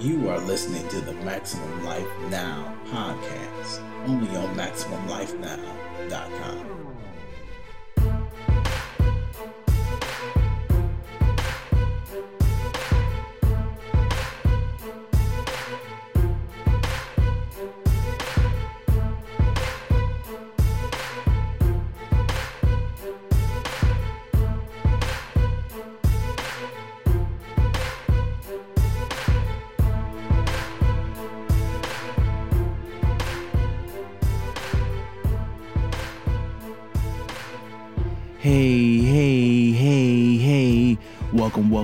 You are listening to the Maximum Life Now podcast, only on MaximumLifeNow.com.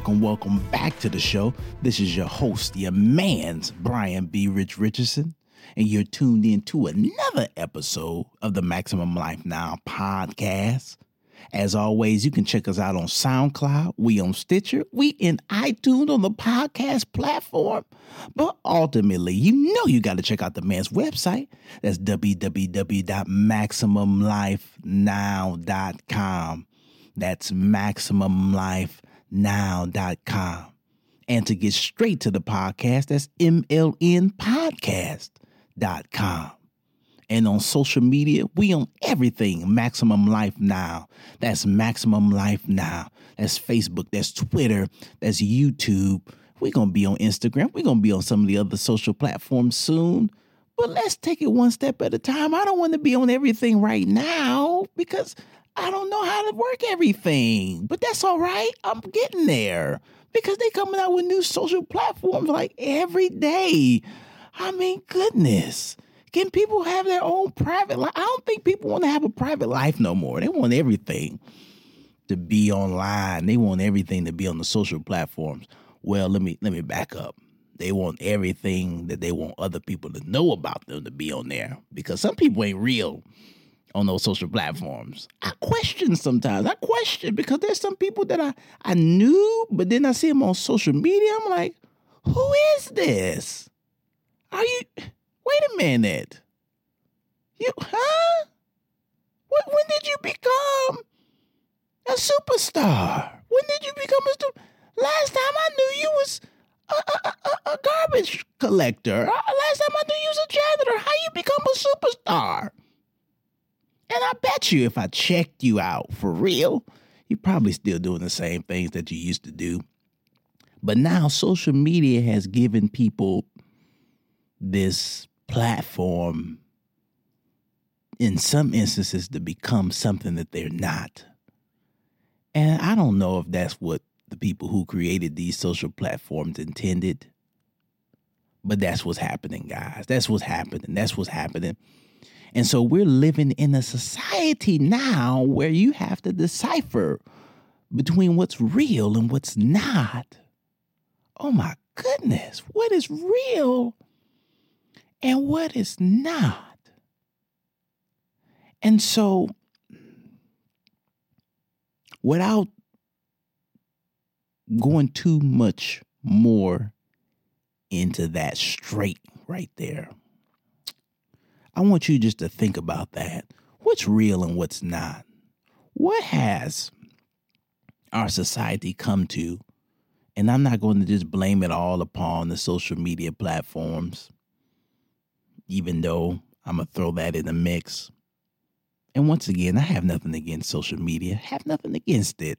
Welcome, welcome, back to the show. This is your host, your man's Brian B. Rich Richardson, and you're tuned in to another episode of the Maximum Life Now podcast. As always, you can check us out on SoundCloud, we on Stitcher, we in iTunes on the podcast platform. But ultimately, you know you got to check out the man's website. That's www.maximumlifenow.com. That's maximumlifenow.com. And to get straight to the podcast, that's mlnpodcast.com. And on social media, we on everything Maximum Life Now. That's Maximum Life Now. That's Facebook, that's Twitter, that's YouTube. We're going to be on Instagram. We're going to be on some of the other social platforms soon. But let's take it one step at a time. I don't want to be on everything right now because I don't know how to work everything. But that's all right. I'm getting there because they coming out with new social platforms like every day. I mean, goodness. Can people have their own private life? I don't think people want to have a private life no more. They want everything to be online. They want everything to be on the social platforms. Well, let me let me back up. They want everything that they want other people to know about them to be on there because some people ain't real on those social platforms. I question sometimes. I question because there's some people that I I knew, but then I see them on social media. I'm like, who is this? Are you? Wait a minute. You huh? When, when did you become a superstar? When did you become a super? Last time I knew you was a, a, a, a garbage collector. Last time I knew you was a janitor. How you become a superstar? And I bet you if I checked you out for real, you're probably still doing the same things that you used to do. But now social media has given people this platform in some instances to become something that they're not. And I don't know if that's what the people who created these social platforms intended. But that's what's happening, guys. That's what's happening. That's what's happening. And so we're living in a society now where you have to decipher between what's real and what's not. Oh my goodness, what is real and what is not? And so, without going too much more into that straight right there, I want you just to think about that. What's real and what's not? What has our society come to? And I'm not going to just blame it all upon the social media platforms, even though I'm going to throw that in the mix. And once again, I have nothing against social media, have nothing against it.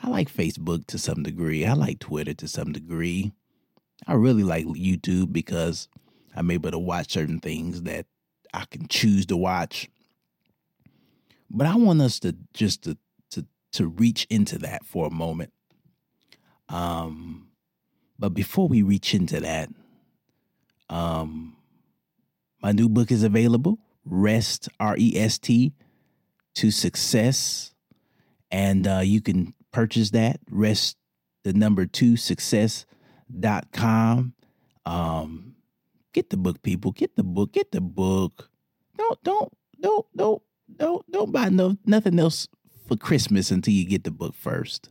I like Facebook to some degree, I like Twitter to some degree. I really like YouTube because I'm able to watch certain things that I can choose to watch. But I want us to just to to to reach into that for a moment. Um but before we reach into that, um my new book is available, Rest R E S T to Success. And uh you can purchase that, rest the number 2 success success.com. Um get the book people. Get the book. Get the book. Don't don't don't don't don't don't buy no nothing else for christmas until you get the book first.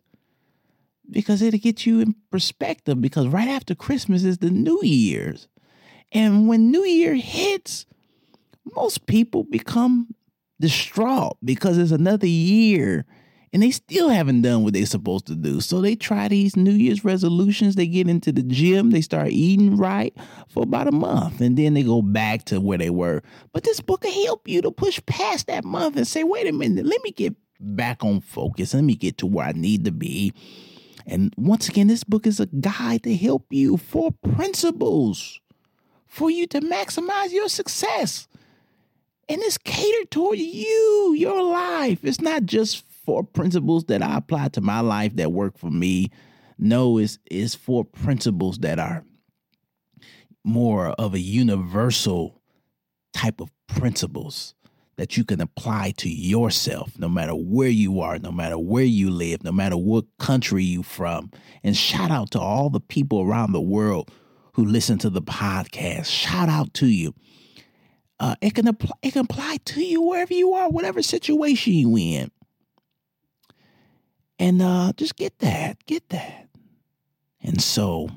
Because it'll get you in perspective because right after christmas is the new year's. And when new year hits most people become distraught because it's another year and they still haven't done what they're supposed to do. So they try these New Year's resolutions. They get into the gym, they start eating right for about a month, and then they go back to where they were. But this book will help you to push past that month and say, wait a minute, let me get back on focus. Let me get to where I need to be. And once again, this book is a guide to help you for principles for you to maximize your success. And it's catered toward you, your life. It's not just for principles that I apply to my life that work for me. No, it's, it's for principles that are more of a universal type of principles that you can apply to yourself no matter where you are no matter where you live no matter what country you from. And shout out to all the people around the world who listen to the podcast. Shout out to you. Uh, it can apply it can apply to you wherever you are whatever situation you in and uh, just get that get that and so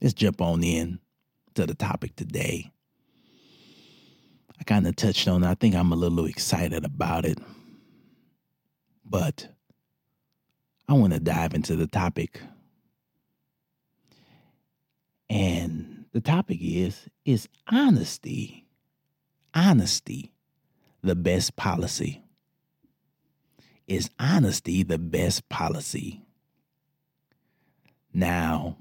let's jump on in to the topic today I kind of touched on it. I think I'm a little excited about it. But I want to dive into the topic. And the topic is is honesty. Honesty the best policy? Is honesty the best policy? Now,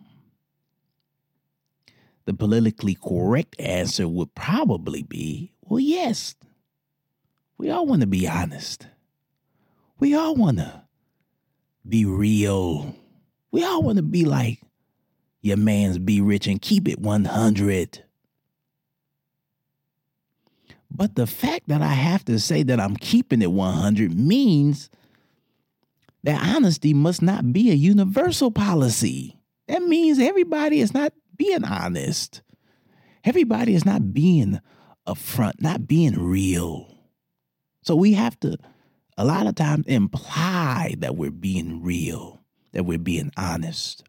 the politically correct answer would probably be well, yes, we all want to be honest. We all want to be real. We all want to be like your man's B. Rich and keep it 100. But the fact that I have to say that I'm keeping it 100 means that honesty must not be a universal policy. That means everybody is not being honest. Everybody is not being upfront, not being real. So we have to, a lot of times, imply that we're being real, that we're being honest,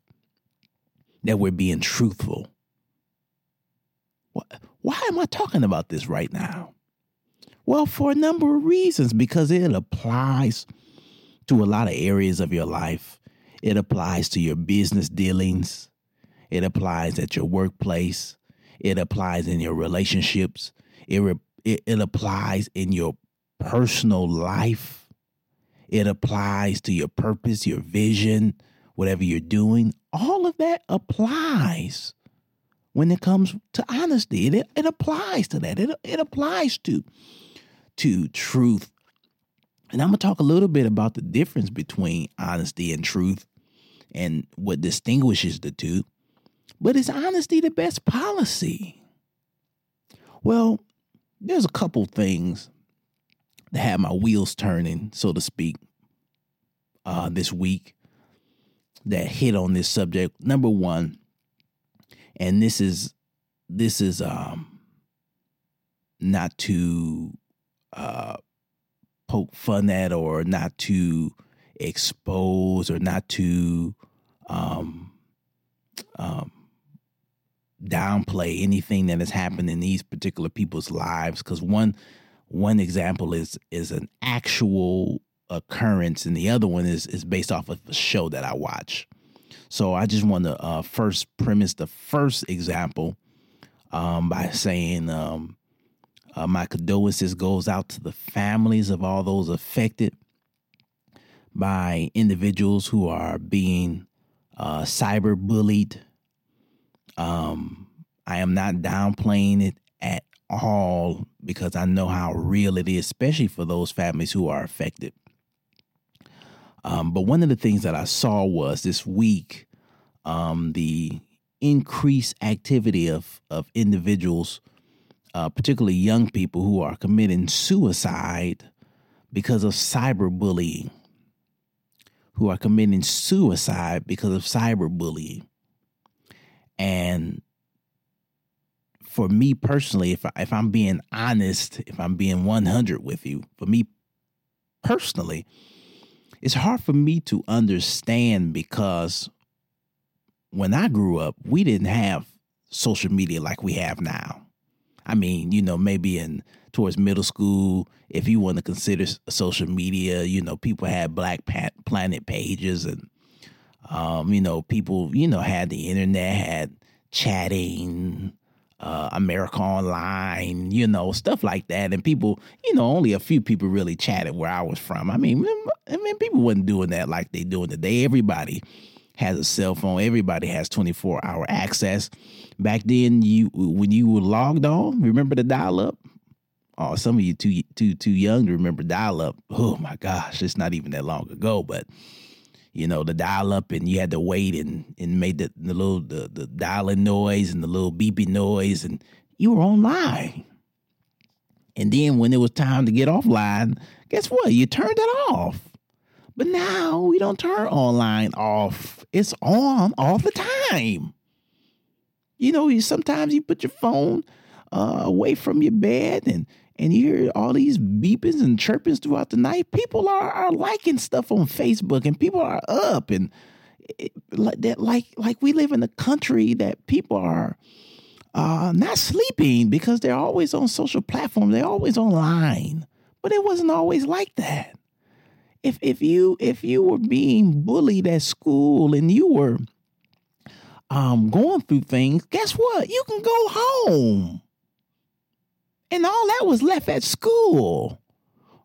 that we're being truthful. Why am I talking about this right now? Well, for a number of reasons, because it applies to a lot of areas of your life. It applies to your business dealings. It applies at your workplace. It applies in your relationships. It, re- it, it applies in your personal life. It applies to your purpose, your vision, whatever you're doing. All of that applies when it comes to honesty. It, it applies to that. It, it applies to, to truth. And I'm going to talk a little bit about the difference between honesty and truth and what distinguishes the two. But is honesty the best policy? Well, there's a couple things that had my wheels turning, so to speak, uh, this week that hit on this subject. Number one, and this is this is um not to uh poke fun at or not to expose or not to um um downplay anything that has happened in these particular people's lives because one one example is is an actual occurrence and the other one is is based off of a show that I watch. So I just want to uh, first premise the first example um, by saying um, uh, my condolences goes out to the families of all those affected by individuals who are being uh, cyber bullied um, I am not downplaying it at all because I know how real it is, especially for those families who are affected. Um, but one of the things that I saw was this week um, the increased activity of of individuals, uh, particularly young people, who are committing suicide because of cyberbullying, who are committing suicide because of cyberbullying. And for me personally, if I, if I'm being honest, if I'm being 100 with you, for me personally, it's hard for me to understand because when I grew up, we didn't have social media like we have now. I mean, you know, maybe in towards middle school, if you want to consider social media, you know, people had Black Planet pages and, um, you know, people, you know, had the internet, had chatting, uh, America Online, you know, stuff like that. And people, you know, only a few people really chatted where I was from. I mean, I mean, people wasn't doing that like they doing today. Everybody has a cell phone. Everybody has 24 hour access. Back then, you when you were logged on, remember the dial up? Oh, some of you too too too young to remember dial up. Oh my gosh, it's not even that long ago, but you know the dial up and you had to wait and and made the, the little the, the dialing noise and the little beeping noise and you were online. And then when it was time to get offline, guess what? You turned it off. But now we don't turn online off. It's on all the time. You know, you sometimes you put your phone uh, away from your bed and and you hear all these beepings and chirpings throughout the night. People are, are liking stuff on Facebook and people are up and it, like that like like we live in a country that people are uh, not sleeping because they're always on social platforms. They're always online. But it wasn't always like that. If if you if you were being bullied at school and you were um, going through things, guess what? You can go home. And all that was left at school.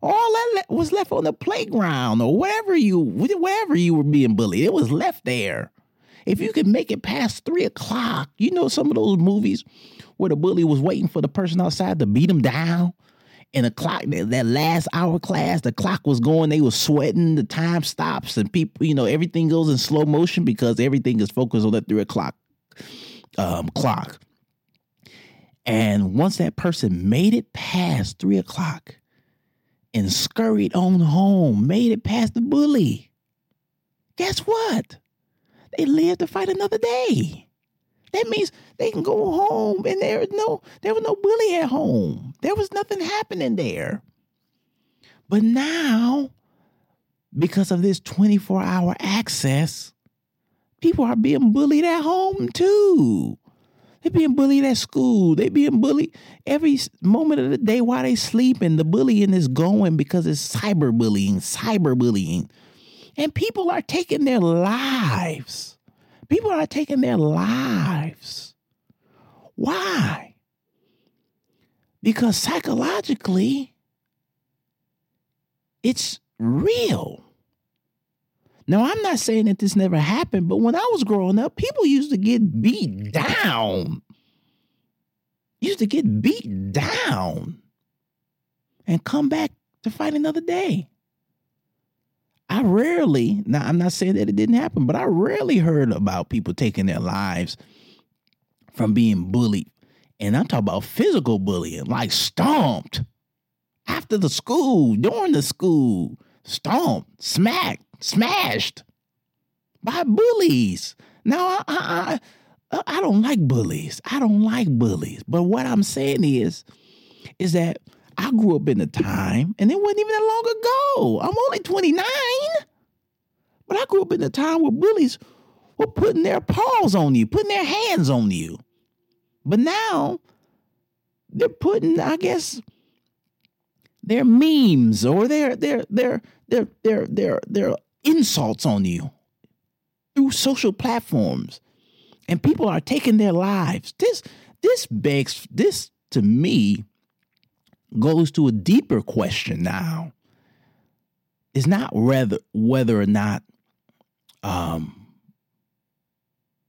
All that was left on the playground or wherever you wherever you were being bullied. It was left there. If you could make it past three o'clock, you know some of those movies where the bully was waiting for the person outside to beat him down and the clock that last hour class the clock was going they were sweating the time stops and people you know everything goes in slow motion because everything is focused on that three o'clock um, clock. And once that person made it past three o'clock and scurried on home made it past the bully guess what? They lived to fight another day that means they can go home and there was no there was no bully at home. There was nothing happening there. But now, because of this 24-hour access, people are being bullied at home too. They're being bullied at school. They're being bullied every moment of the day while they sleep. And the bullying is going because it's cyberbullying, cyberbullying. And people are taking their lives People are taking their lives. Why? Because psychologically, it's real. Now, I'm not saying that this never happened, but when I was growing up, people used to get beat down. Used to get beat down and come back to fight another day. I rarely, now I'm not saying that it didn't happen, but I rarely heard about people taking their lives from being bullied. And I'm talking about physical bullying, like stomped after the school, during the school, stomped, smacked, smashed by bullies. Now, I, I, uh, I don't like bullies. I don't like bullies. But what I'm saying is, is that I grew up in a time, and it wasn't even that long ago. I'm only 29. But I grew up in a time where bullies were putting their paws on you, putting their hands on you. But now they're putting, I guess, their memes or their their their their their their their insults on you through social platforms. And people are taking their lives. This this begs this to me goes to a deeper question now. It's not whether whether or not um,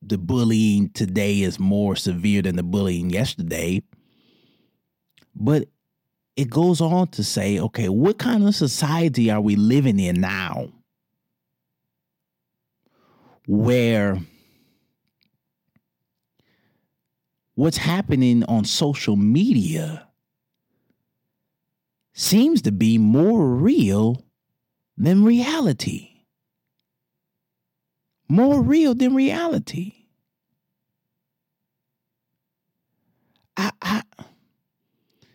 the bullying today is more severe than the bullying yesterday, but it goes on to say, okay, what kind of society are we living in now? Where what's happening on social media seems to be more real than reality. More real than reality. I, I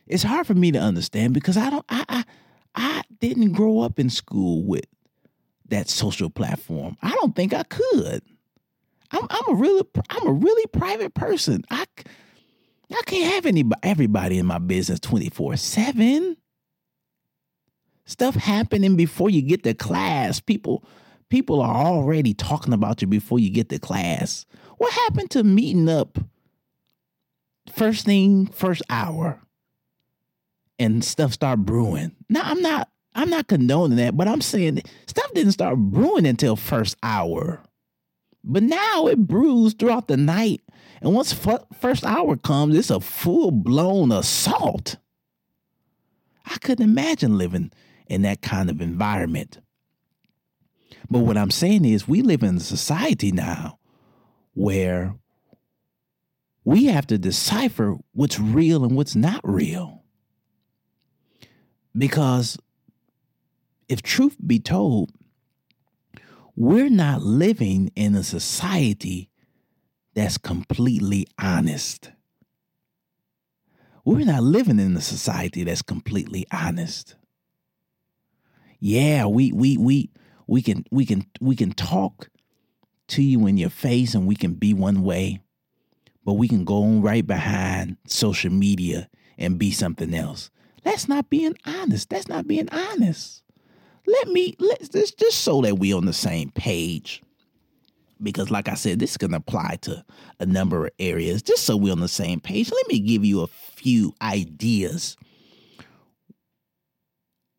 it's hard for me to understand because I don't I, I I didn't grow up in school with that social platform. I don't think I could. I'm I'm a really I'm a really private person. I I can't have anybody, everybody in my business 24 7. Stuff happening before you get to class. People people are already talking about you before you get to class. What happened to meeting up first thing, first hour and stuff start brewing? Now I'm not I'm not condoning that, but I'm saying stuff didn't start brewing until first hour. But now it brews throughout the night. And once f- first hour comes, it's a full blown assault. I couldn't imagine living in that kind of environment. But what I'm saying is, we live in a society now where we have to decipher what's real and what's not real. Because if truth be told, we're not living in a society that's completely honest. We're not living in a society that's completely honest. Yeah, we we we we can we can we can talk to you in your face and we can be one way, but we can go on right behind social media and be something else. That's not being honest. That's not being honest let me let's just just so that we're on the same page because like i said this can apply to a number of areas just so we're on the same page let me give you a few ideas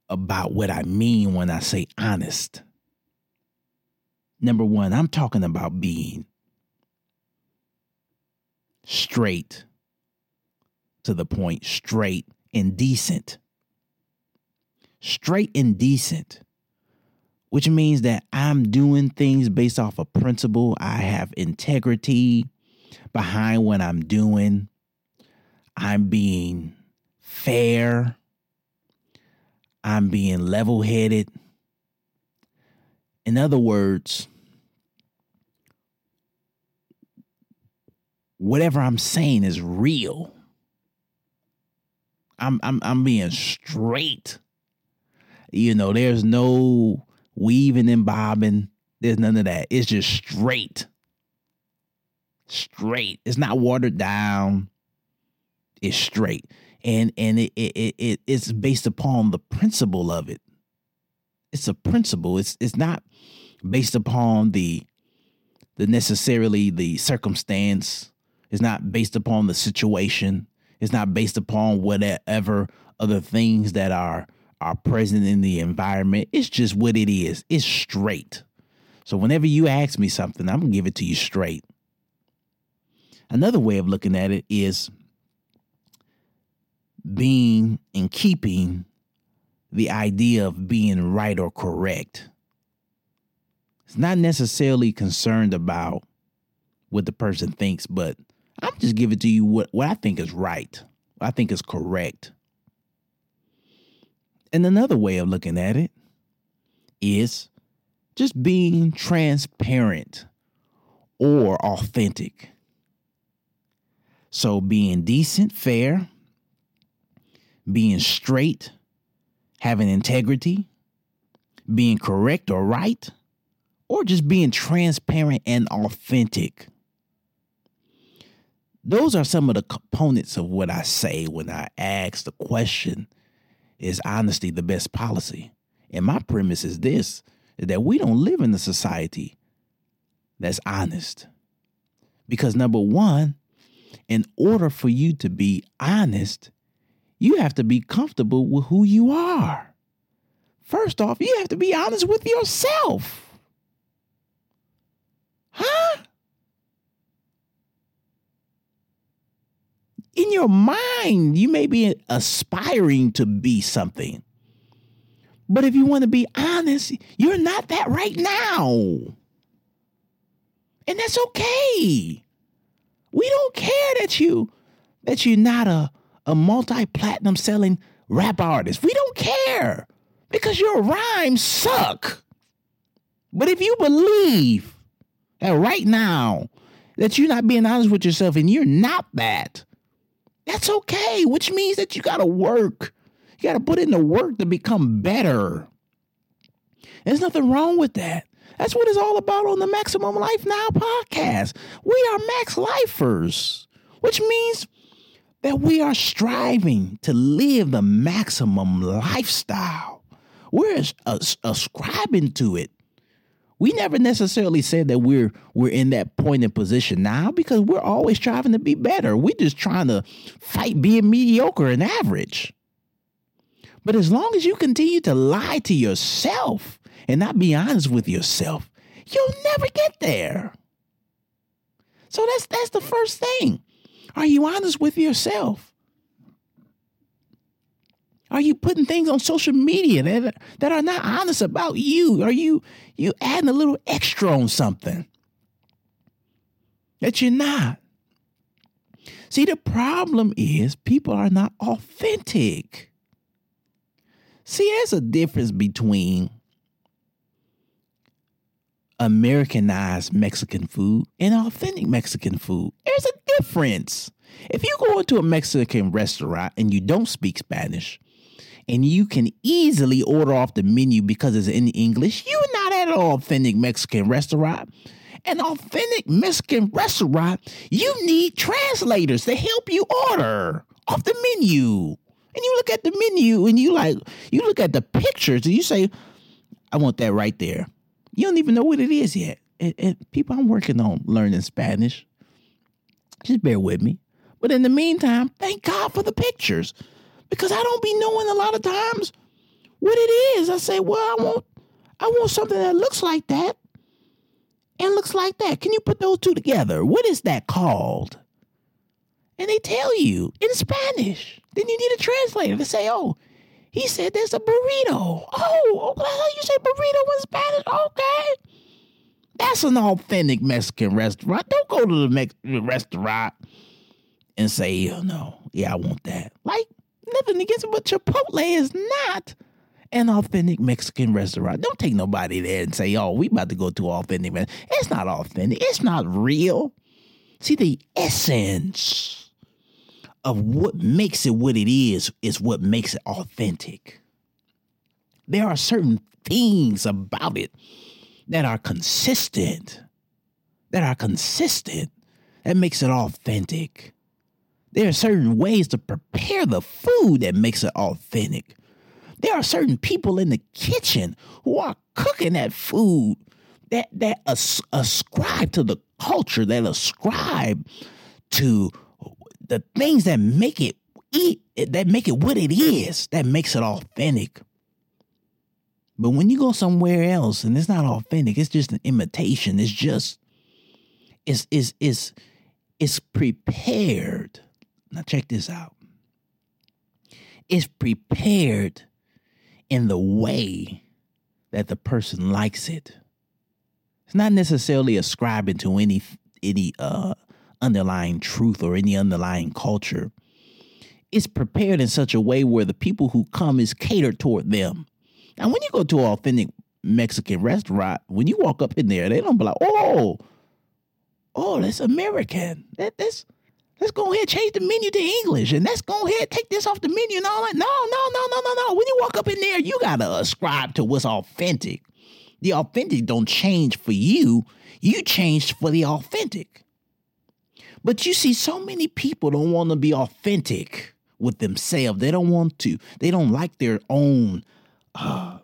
about what i mean when i say honest number one i'm talking about being straight to the point straight and decent straight and decent, which means that I'm doing things based off a of principle. I have integrity behind what I'm doing. I'm being fair. I'm being level headed. In other words, whatever I'm saying is real. I'm I'm I'm being straight you know, there's no weaving and bobbing. There's none of that. It's just straight. Straight. It's not watered down. It's straight. And and it it, it it's based upon the principle of it. It's a principle. It's it's not based upon the the necessarily the circumstance. It's not based upon the situation. It's not based upon whatever other things that are are present in the environment. It's just what it is. It's straight. So whenever you ask me something, I'm to give it to you straight. Another way of looking at it is being and keeping the idea of being right or correct. It's not necessarily concerned about what the person thinks, but I'm just giving to you what, what I think is right, I think is correct. And another way of looking at it is just being transparent or authentic. So being decent, fair, being straight, having integrity, being correct or right, or just being transparent and authentic. Those are some of the components of what I say when I ask the question is honesty the best policy? And my premise is this is that we don't live in a society that's honest. Because number one, in order for you to be honest, you have to be comfortable with who you are. First off, you have to be honest with yourself. Huh? In your mind, you may be aspiring to be something. But if you want to be honest, you're not that right now. And that's okay. We don't care that you that you're not a, a multi-platinum selling rap artist. We don't care because your rhymes suck. But if you believe that right now that you're not being honest with yourself and you're not that, that's okay, which means that you got to work. You got to put in the work to become better. There's nothing wrong with that. That's what it's all about on the Maximum Life Now podcast. We are max lifers, which means that we are striving to live the maximum lifestyle. We're uh, ascribing to it. We never necessarily said that we're we're in that point and position now because we're always striving to be better. We're just trying to fight being mediocre and average. But as long as you continue to lie to yourself and not be honest with yourself, you'll never get there. So that's that's the first thing. Are you honest with yourself? Are you putting things on social media that, that are not honest about you? Are you you adding a little extra on something that you're not? See, the problem is people are not authentic. See, there's a difference between Americanized Mexican food and authentic Mexican food. There's a difference. If you go into a Mexican restaurant and you don't speak Spanish, and you can easily order off the menu because it's in English, you're not at an authentic Mexican restaurant. An authentic Mexican restaurant, you need translators to help you order off the menu. And you look at the menu and you like, you look at the pictures and you say, I want that right there. You don't even know what it is yet. And, and people, I'm working on learning Spanish. Just bear with me. But in the meantime, thank God for the pictures because I don't be knowing a lot of times what it is. I say, well, I want, I want something that looks like that and looks like that. Can you put those two together? What is that called? And they tell you in Spanish. Then you need a translator to say, oh, he said there's a burrito. Oh, you say burrito in Spanish? Okay. That's an authentic Mexican restaurant. Don't go to the Mexican restaurant and say, oh, no, yeah, I want that. Like, nothing against it, but Chipotle is not an authentic Mexican restaurant. Don't take nobody there and say, oh, we about to go to authentic. It's not authentic. It's not real. See, the essence of what makes it what it is is what makes it authentic. There are certain things about it that are consistent, that are consistent, that makes it authentic. There are certain ways to prepare the food that makes it authentic. There are certain people in the kitchen who are cooking that food that that as- ascribe to the culture, that ascribe to the things that make it eat that make it what it is, that makes it authentic. But when you go somewhere else and it's not authentic, it's just an imitation. It's just it's it's it's it's prepared. Now check this out. It's prepared in the way that the person likes it. It's not necessarily ascribing to any any uh underlying truth or any underlying culture. It's prepared in such a way where the people who come is catered toward them. Now, when you go to an authentic Mexican restaurant, when you walk up in there, they don't be like, oh, oh, that's American. That, that's let's go ahead and change the menu to English and let's go ahead and take this off the menu and all that. No, no, no, no, no, no. When you walk up in there, you gotta ascribe to what's authentic. The authentic don't change for you, you change for the authentic. But you see, so many people don't want to be authentic with themselves. They don't want to. They don't like their own uh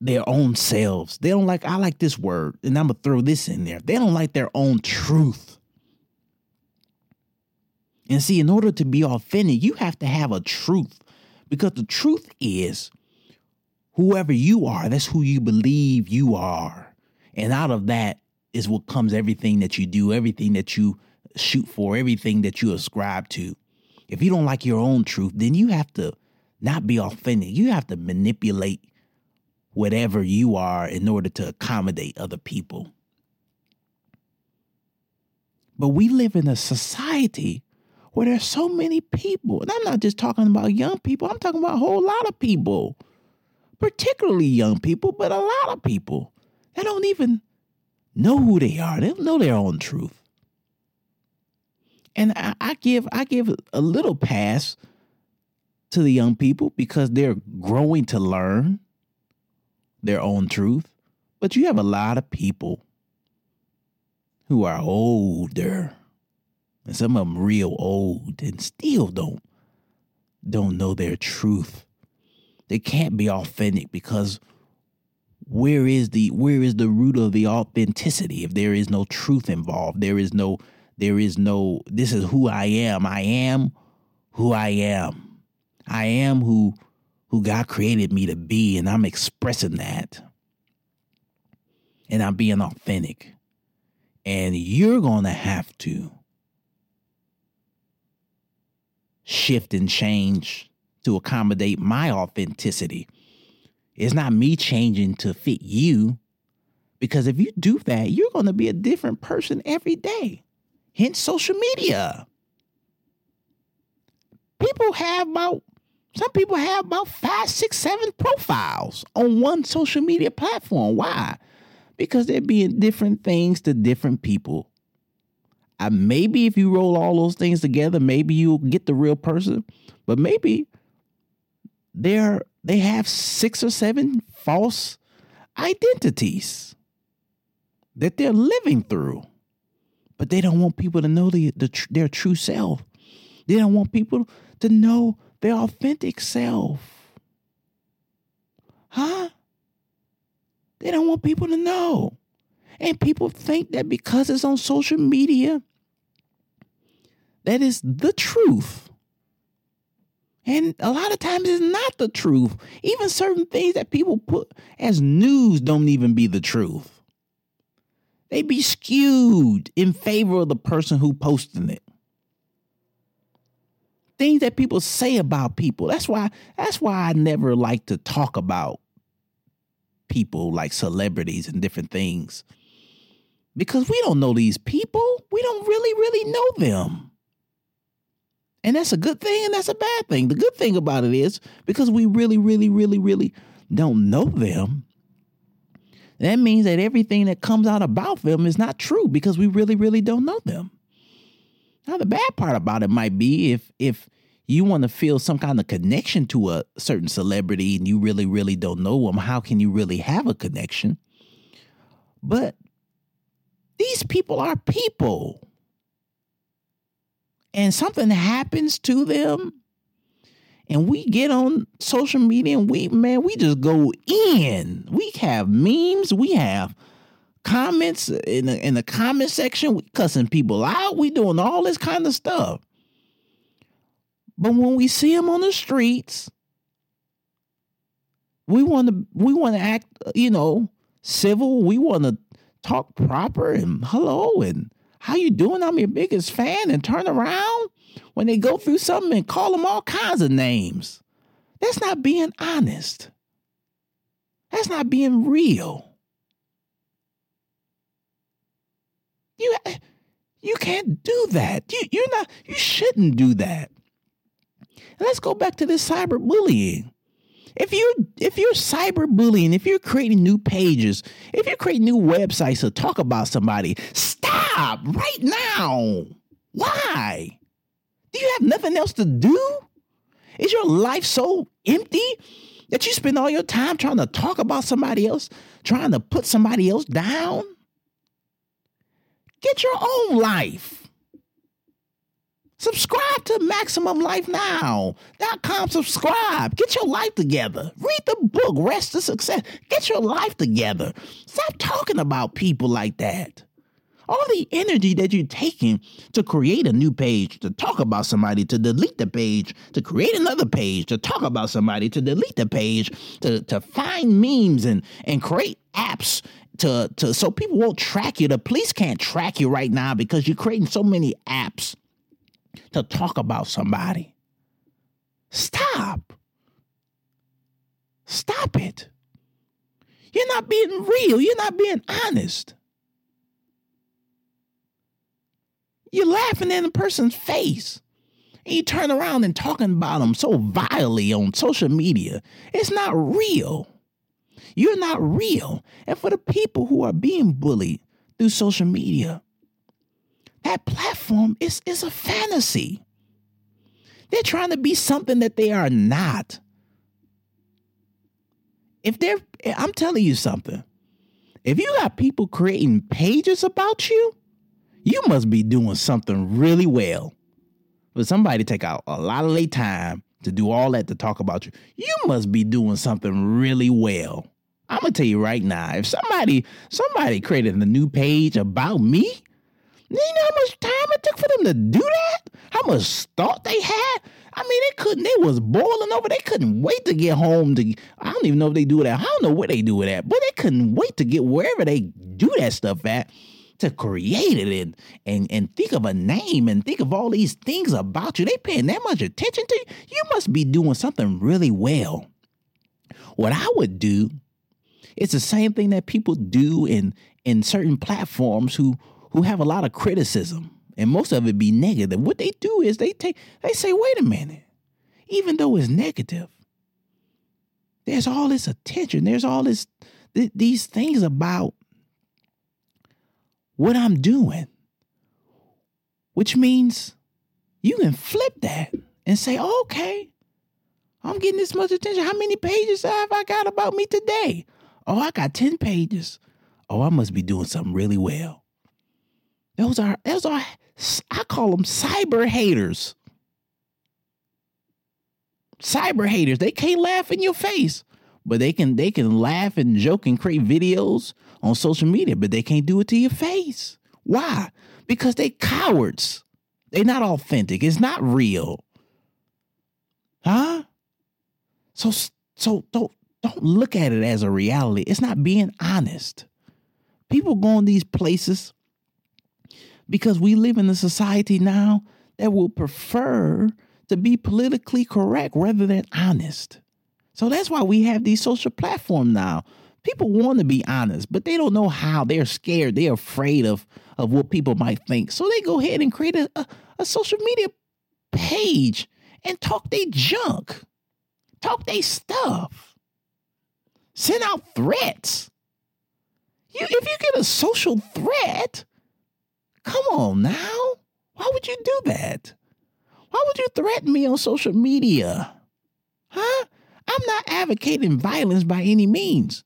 their own selves. They don't like I like this word, and I'm gonna throw this in there. They don't like their own truth. And see, in order to be authentic, you have to have a truth. Because the truth is whoever you are, that's who you believe you are. And out of that, is what comes everything that you do, everything that you shoot for, everything that you ascribe to. If you don't like your own truth, then you have to not be authentic. You have to manipulate whatever you are in order to accommodate other people. But we live in a society where there's so many people, and I'm not just talking about young people, I'm talking about a whole lot of people, particularly young people, but a lot of people that don't even know who they are. They don't know their own truth. And I, I give I give a little pass to the young people because they're growing to learn their own truth. But you have a lot of people who are older And some of them real old and still don't don't know their truth. They can't be authentic because where is the where is the root of the authenticity if there is no truth involved? There is no there is no this is who i am. I am who i am. I am who who god created me to be and i'm expressing that. And i'm being authentic. And you're going to have to shift and change to accommodate my authenticity it's not me changing to fit you. Because if you do that, you're going to be a different person every day. Hence social media. People have about, some people have about five, six, seven profiles on one social media platform. Why? Because they're being different things to different people. Uh, maybe if you roll all those things together, maybe you'll get the real person. But maybe they're they have six or seven false identities that they're living through. But they don't want people to know the, the, their true self. They don't want people to know their authentic self. Huh? They don't want people to know. And people think that because it's on social media, that is the truth. And a lot of times it's not the truth. Even certain things that people put as news don't even be the truth. They be skewed in favor of the person who posting it. Things that people say about people. That's why that's why I never like to talk about people like celebrities and different things. Because we don't know these people. We don't really, really know them. And that's a good thing and that's a bad thing. The good thing about it is because we really, really, really, really don't know them, that means that everything that comes out about them is not true because we really, really don't know them. Now, the bad part about it might be if if you want to feel some kind of connection to a certain celebrity and you really, really don't know them, how can you really have a connection? But these people are people and something happens to them and we get on social media and we man we just go in. We have memes we have comments in the in the comment section we cussing people out we doing all this kind of stuff. But when we see them on the streets we want to we want to act you know civil we want to talk proper and hello and how you doing? I'm your biggest fan and turn around when they go through something and call them all kinds of names. That's not being honest. That's not being real. You you can't do that. You you're not you shouldn't do that. And let's go back to this cyberbullying. If you're if you're cyberbullying, if you're creating new pages, if you're creating new websites to talk about somebody, stop right now. Why? Do you have nothing else to do? Is your life so empty that you spend all your time trying to talk about somebody else, trying to put somebody else down? Get your own life. Subscribe to MaximumLifeNow.com. Subscribe. Get your life together. Read the book, Rest to Success. Get your life together. Stop talking about people like that. All the energy that you're taking to create a new page, to talk about somebody, to delete the page, to create another page, to talk about somebody, to delete the page, to, to find memes and, and create apps to, to so people won't track you. The police can't track you right now because you're creating so many apps to talk about somebody. Stop. Stop it. You're not being real. You're not being honest. You're laughing in a person's face. And you turn around and talking about them so vilely on social media. It's not real. You're not real. And for the people who are being bullied through social media, that platform is, is a fantasy. They're trying to be something that they are not. If they're, I'm telling you something. If you got people creating pages about you, you must be doing something really well. But somebody to take out a lot of their time to do all that to talk about you. You must be doing something really well. I'm gonna tell you right now, if somebody somebody created a new page about me, you know how much time it took for them to do that? How much thought they had? I mean, they couldn't. They was boiling over. They couldn't wait to get home. To I don't even know if they do that. I don't know where they do it at, but they couldn't wait to get wherever they do that stuff at to create it and and and think of a name and think of all these things about you. They paying that much attention to you. You must be doing something really well. What I would do, it's the same thing that people do in in certain platforms who who have a lot of criticism and most of it be negative. What they do is they take they say, wait a minute, even though it's negative, there's all this attention. There's all this th- these things about what I'm doing, which means you can flip that and say, okay, I'm getting this much attention. How many pages have I got about me today? Oh, I got 10 pages. Oh, I must be doing something really well. Those are those are I call them cyber haters. Cyber haters. They can't laugh in your face, but they can they can laugh and joke and create videos on social media, but they can't do it to your face. Why? Because they cowards. They're not authentic. It's not real. Huh? So so don't don't look at it as a reality. It's not being honest. People go in these places because we live in a society now that will prefer to be politically correct rather than honest. So that's why we have these social platforms now. People want to be honest, but they don't know how. They're scared. They're afraid of, of what people might think. So they go ahead and create a, a, a social media page and talk they junk, talk they stuff, send out threats. You, if you get a social threat, Come on now. Why would you do that? Why would you threaten me on social media? Huh? I'm not advocating violence by any means.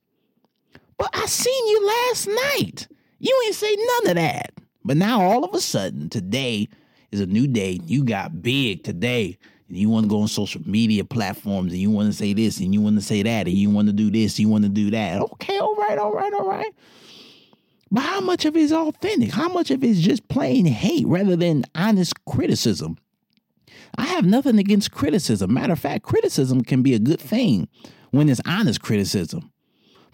But I seen you last night. You ain't say none of that. But now all of a sudden, today is a new day. You got big today. And you want to go on social media platforms and you want to say this and you want to say that and you want to do this, you want to do that. Okay, all right, all right, all right. But how much of it is authentic? How much of it is just plain hate rather than honest criticism? I have nothing against criticism. Matter of fact, criticism can be a good thing when it's honest criticism.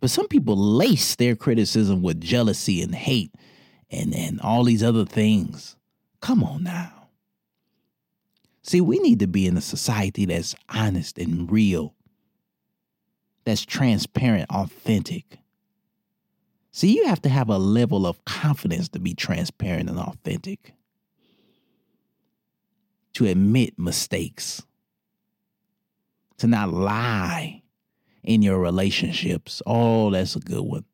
But some people lace their criticism with jealousy and hate and, and all these other things. Come on now. See, we need to be in a society that's honest and real, that's transparent, authentic. See, you have to have a level of confidence to be transparent and authentic, to admit mistakes, to not lie in your relationships. Oh, that's a good one.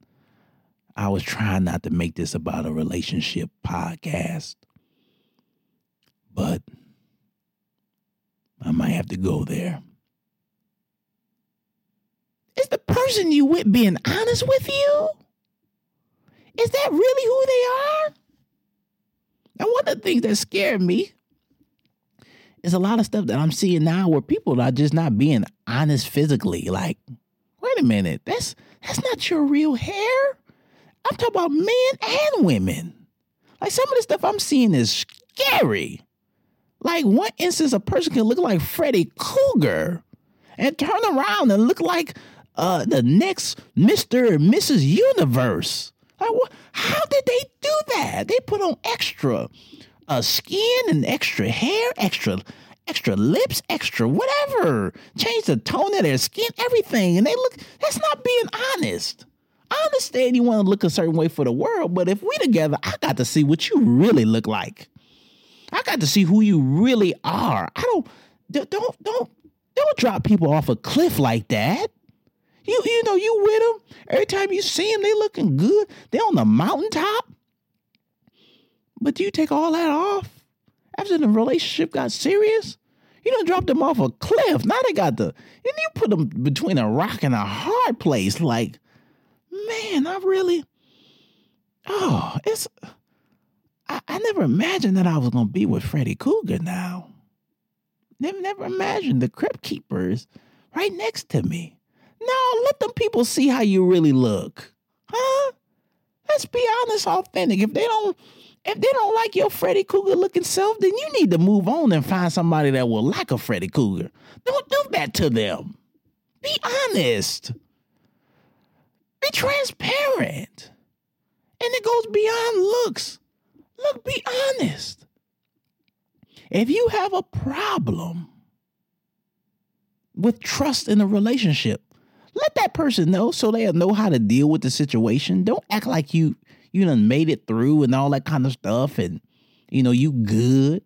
I was trying not to make this about a relationship podcast, but I might have to go there. Is the person you with being honest with you? Is that really who they are? And one of the things that scared me is a lot of stuff that I'm seeing now where people are just not being honest physically. Like, wait a minute, that's that's not your real hair. I'm talking about men and women. Like some of the stuff I'm seeing is scary. Like one instance, a person can look like Freddy Krueger and turn around and look like uh, the next Mr. and Mrs. Universe. How did they do that? They put on extra uh, skin and extra hair, extra extra lips, extra whatever. Change the tone of their skin, everything. And they look, that's not being honest. I understand you want to look a certain way for the world, but if we together, I got to see what you really look like. I got to see who you really are. I don't, don't, don't, don't drop people off a cliff like that. You you know you with them every time you see them, they looking good. They on the mountaintop. But do you take all that off after the relationship got serious? You don't drop them off a cliff. Now they got the and you put them between a rock and a hard place. Like, man, I really. Oh, it's. I, I never imagined that I was gonna be with Freddy Krueger now. Never, never imagined the crypt keepers right next to me. No, let them people see how you really look. Huh? Let's be honest, authentic. If they don't if they don't like your Freddy Krueger looking self, then you need to move on and find somebody that will like a Freddy Krueger. Don't do that to them. Be honest. Be transparent. And it goes beyond looks. Look, be honest. If you have a problem with trust in a relationship, let that person know so they'll know how to deal with the situation. Don't act like you you done made it through and all that kind of stuff and you know you good.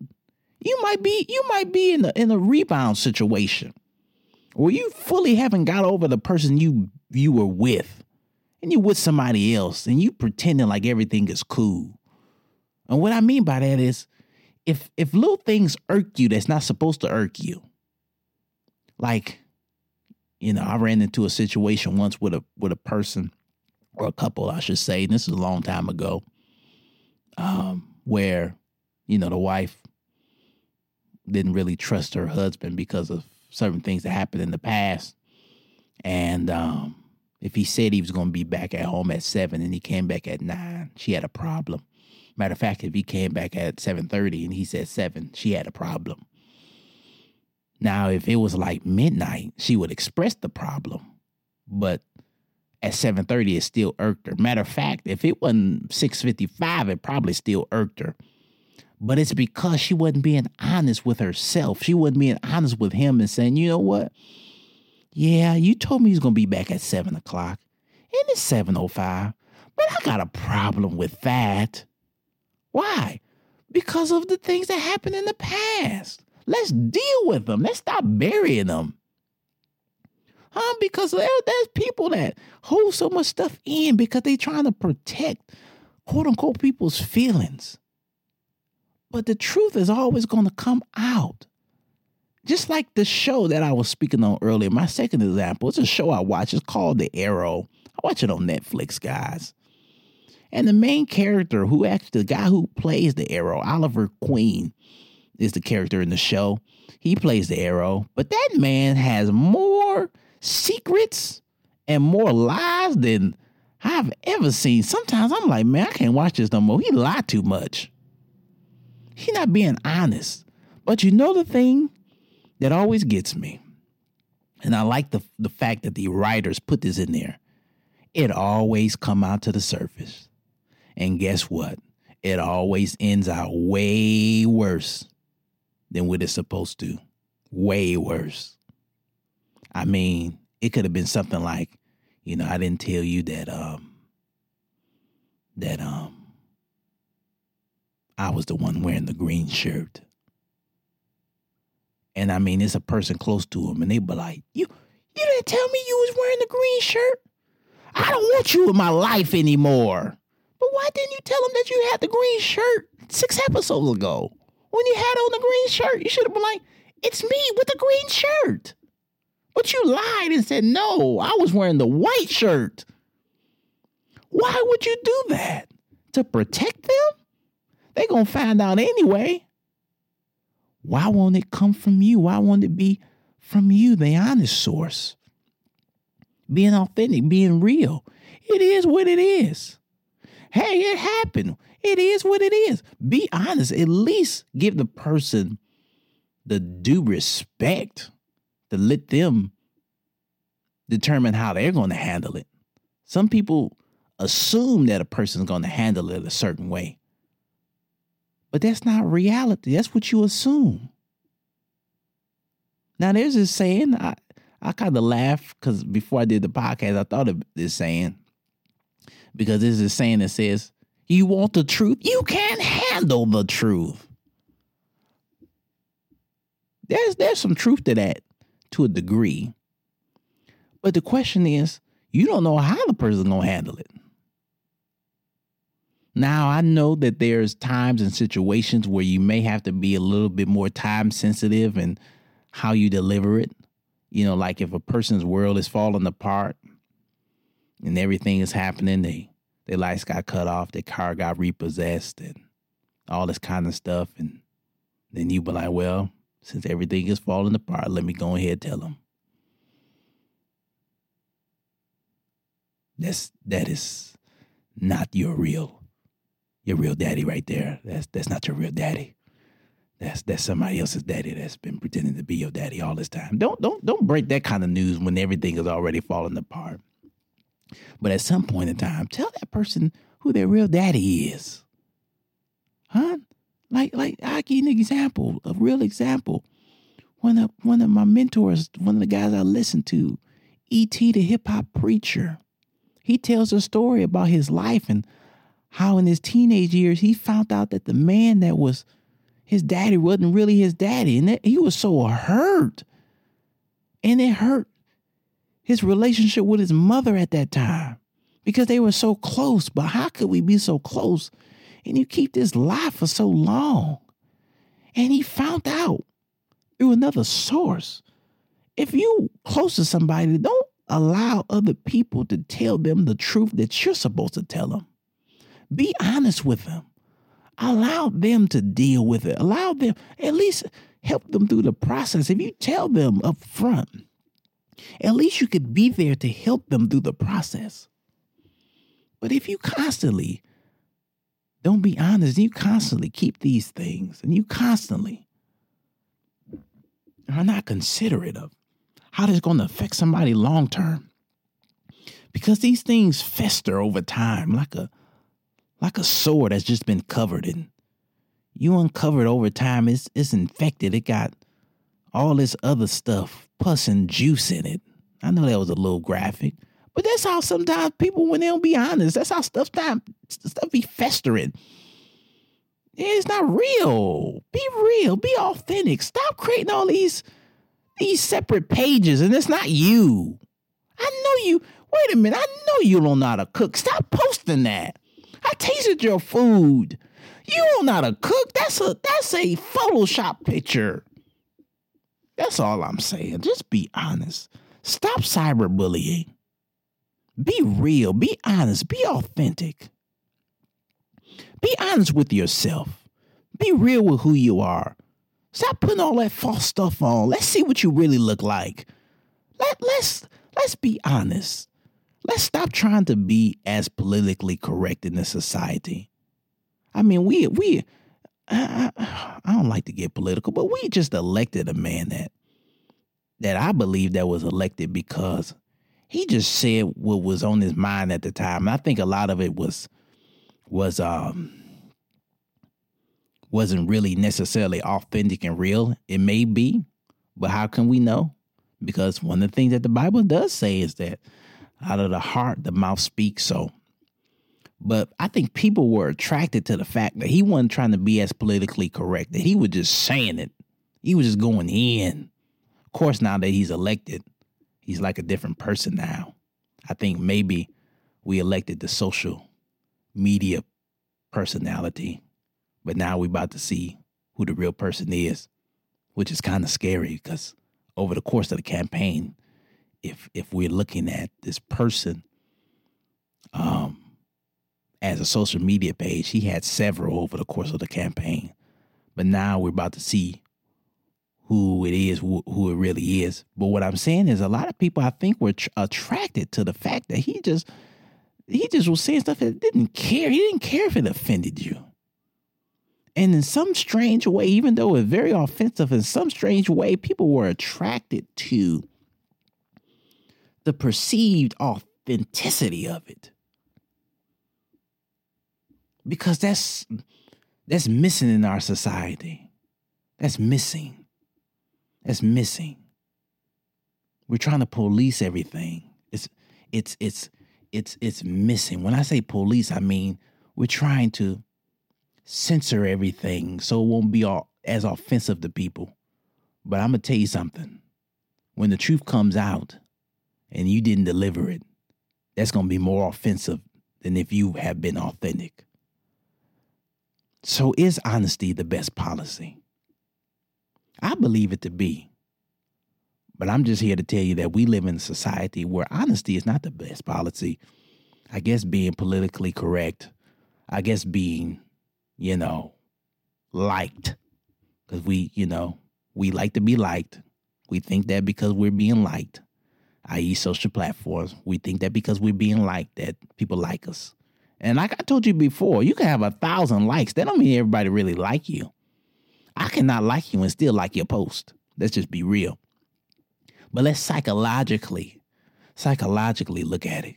You might be you might be in a in a rebound situation where you fully haven't got over the person you you were with and you with somebody else and you pretending like everything is cool. And what I mean by that is if if little things irk you that's not supposed to irk you. Like you know, I ran into a situation once with a with a person or a couple, I should say. And this is a long time ago, um, where you know the wife didn't really trust her husband because of certain things that happened in the past, and um, if he said he was going to be back at home at seven and he came back at nine, she had a problem. Matter of fact, if he came back at seven thirty and he said seven, she had a problem. Now, if it was like midnight, she would express the problem, but at 7:30 it still irked her. Matter of fact, if it wasn't 6:55, it probably still irked her. But it's because she wasn't being honest with herself. She wasn't being honest with him and saying, you know what? Yeah, you told me he's gonna be back at seven o'clock. And it's 705. But I got a problem with that. Why? Because of the things that happened in the past. Let's deal with them. Let's stop burying them. Huh? Because there, there's people that hold so much stuff in because they're trying to protect quote unquote people's feelings. But the truth is always going to come out. Just like the show that I was speaking on earlier, my second example, it's a show I watch. It's called The Arrow. I watch it on Netflix, guys. And the main character, who actually, the guy who plays the Arrow, Oliver Queen, is the character in the show. He plays the Arrow, but that man has more secrets and more lies than I've ever seen. Sometimes I'm like, man, I can't watch this no more. He lied too much. He not being honest. But you know the thing that always gets me, and I like the the fact that the writers put this in there. It always come out to the surface, and guess what? It always ends out way worse than what it's supposed to. Way worse. I mean, it could have been something like, you know, I didn't tell you that um that um I was the one wearing the green shirt. And I mean, it's a person close to him, and they be like, "You, you didn't tell me you was wearing the green shirt. I don't want you in my life anymore." But why didn't you tell him that you had the green shirt six episodes ago? When you had on the green shirt, you should have been like, "It's me with the green shirt." But you lied and said, no, I was wearing the white shirt. Why would you do that? To protect them? They're gonna find out anyway. Why won't it come from you? Why won't it be from you, the honest source? Being authentic, being real. It is what it is. Hey, it happened. It is what it is. Be honest. At least give the person the due respect to let them determine how they're going to handle it. Some people assume that a person's going to handle it a certain way. But that's not reality. That's what you assume. Now, there's this saying, I, I kind of laugh because before I did the podcast, I thought of this saying. Because there's this saying that says, You want the truth? You can't handle the truth. There's, there's some truth to that to a degree. But the question is, you don't know how the person's gonna handle it. Now, I know that there's times and situations where you may have to be a little bit more time sensitive and how you deliver it. You know, like if a person's world is falling apart and everything is happening, they their lights got cut off, their car got repossessed, and all this kind of stuff. And then you be like, well, since everything is falling apart, let me go ahead and tell them. That's that is not your real your real daddy right there. That's that's not your real daddy. That's that's somebody else's daddy that's been pretending to be your daddy all this time. Don't don't don't break that kind of news when everything is already falling apart. But at some point in time, tell that person who their real daddy is. Huh? Like like I give you an example, a real example. One of one of my mentors, one of the guys I listened to, E.T. the hip hop preacher. He tells a story about his life and how in his teenage years he found out that the man that was his daddy wasn't really his daddy. And that, he was so hurt. And it hurt his relationship with his mother at that time because they were so close. But how could we be so close and you keep this lie for so long? And he found out through another source. If you close to somebody, don't allow other people to tell them the truth that you're supposed to tell them. Be honest with them. Allow them to deal with it. Allow them, at least help them through the process. If you tell them up front, at least you could be there to help them through the process. But if you constantly don't be honest, you constantly keep these things and you constantly are not considerate of how that's going to affect somebody long term. Because these things fester over time like a like a sore that's just been covered and you uncovered over time it's it's infected. It got all this other stuff, pus and juice in it. I know that was a little graphic, but that's how sometimes people, when they don't be honest, that's how stuff time stuff be festering. It's not real. Be real. Be authentic. Stop creating all these these separate pages, and it's not you. I know you. Wait a minute. I know you don't know how to cook. Stop posting that. I tasted your food. You don't know how to cook. That's a that's a Photoshop picture. That's all I'm saying. Just be honest. Stop cyberbullying. Be real. Be honest. Be authentic. Be honest with yourself. Be real with who you are. Stop putting all that false stuff on. Let's see what you really look like. Let, let's let's be honest. Let's stop trying to be as politically correct in this society. I mean, we we I, I, don't like to get political, but we just elected a man that that I believe that was elected because he just said what was on his mind at the time. And I think a lot of it was was um wasn't really necessarily authentic and real. It may be, but how can we know? Because one of the things that the Bible does say is that out of the heart the mouth speaks. So but I think people were attracted to the fact that he wasn't trying to be as politically correct, that he was just saying it. He was just going in. Of course, now that he's elected, he's like a different person now. I think maybe we elected the social media personality, but now we're about to see who the real person is, which is kind of scary because over the course of the campaign, if if we're looking at this person, um, as a social media page. He had several over the course of the campaign. But now we're about to see who it is, who, it really is. But what I'm saying is a lot of people I think were tr- attracted to the fact that he just he just was saying stuff that didn't care. He didn't care if it offended you. And in some strange way, even though it's very offensive, in some strange way, people were attracted to the perceived authenticity of it because that's that's missing in our society. That's missing. That's missing. We're trying to police everything. It's it's it's it's it's missing. When I say police, I mean we're trying to censor everything so it won't be all as offensive to people. But I'm gonna tell you something. When the truth comes out and you didn't deliver it, that's gonna be more offensive than if you have been authentic. So, is honesty the best policy? I believe it to be. But I'm just here to tell you that we live in a society where honesty is not the best policy. I guess being politically correct, I guess being, you know, liked. Because we, you know, we like to be liked. We think that because we're being liked, i.e., social platforms, we think that because we're being liked, that people like us. And like I told you before, you can have a thousand likes. That don't mean everybody really like you. I cannot like you and still like your post. Let's just be real. But let's psychologically, psychologically look at it.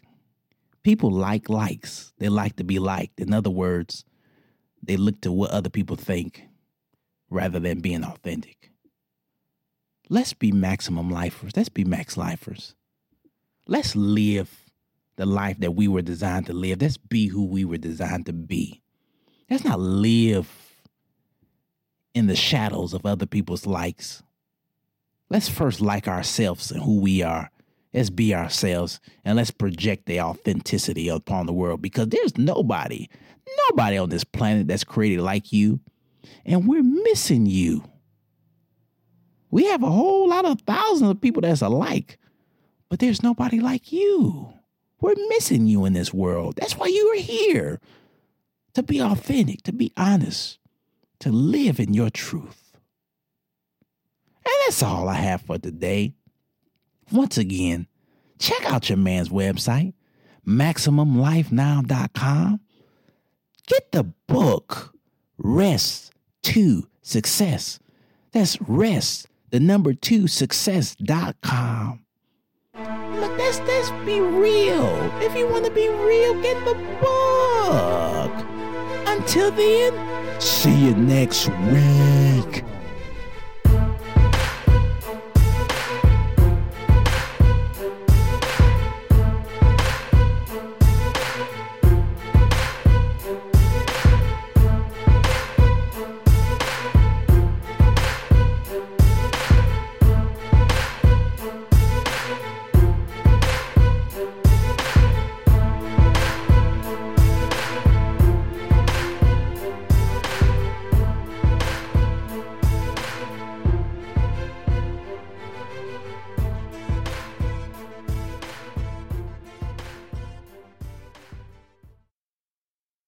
People like likes. They like to be liked. In other words, they look to what other people think rather than being authentic. Let's be maximum lifers. Let's be max lifers. Let's live the life that we were designed to live. Let's be who we were designed to be. Let's not live in the shadows of other people's likes. Let's first like ourselves and who we are. Let's be ourselves and let's project the authenticity upon the world because there's nobody, nobody on this planet that's created like you. And we're missing you. We have a whole lot of thousands of people that's alike, but there's nobody like you. We're missing you in this world. That's why you are here to be authentic, to be honest, to live in your truth. And that's all I have for today. Once again, check out your man's website, MaximumLifeNow.com. Get the book, Rest to Success. That's Rest, the number two success.com. Let's, let's be real. If you want to be real, get the book. Until then, see you next week.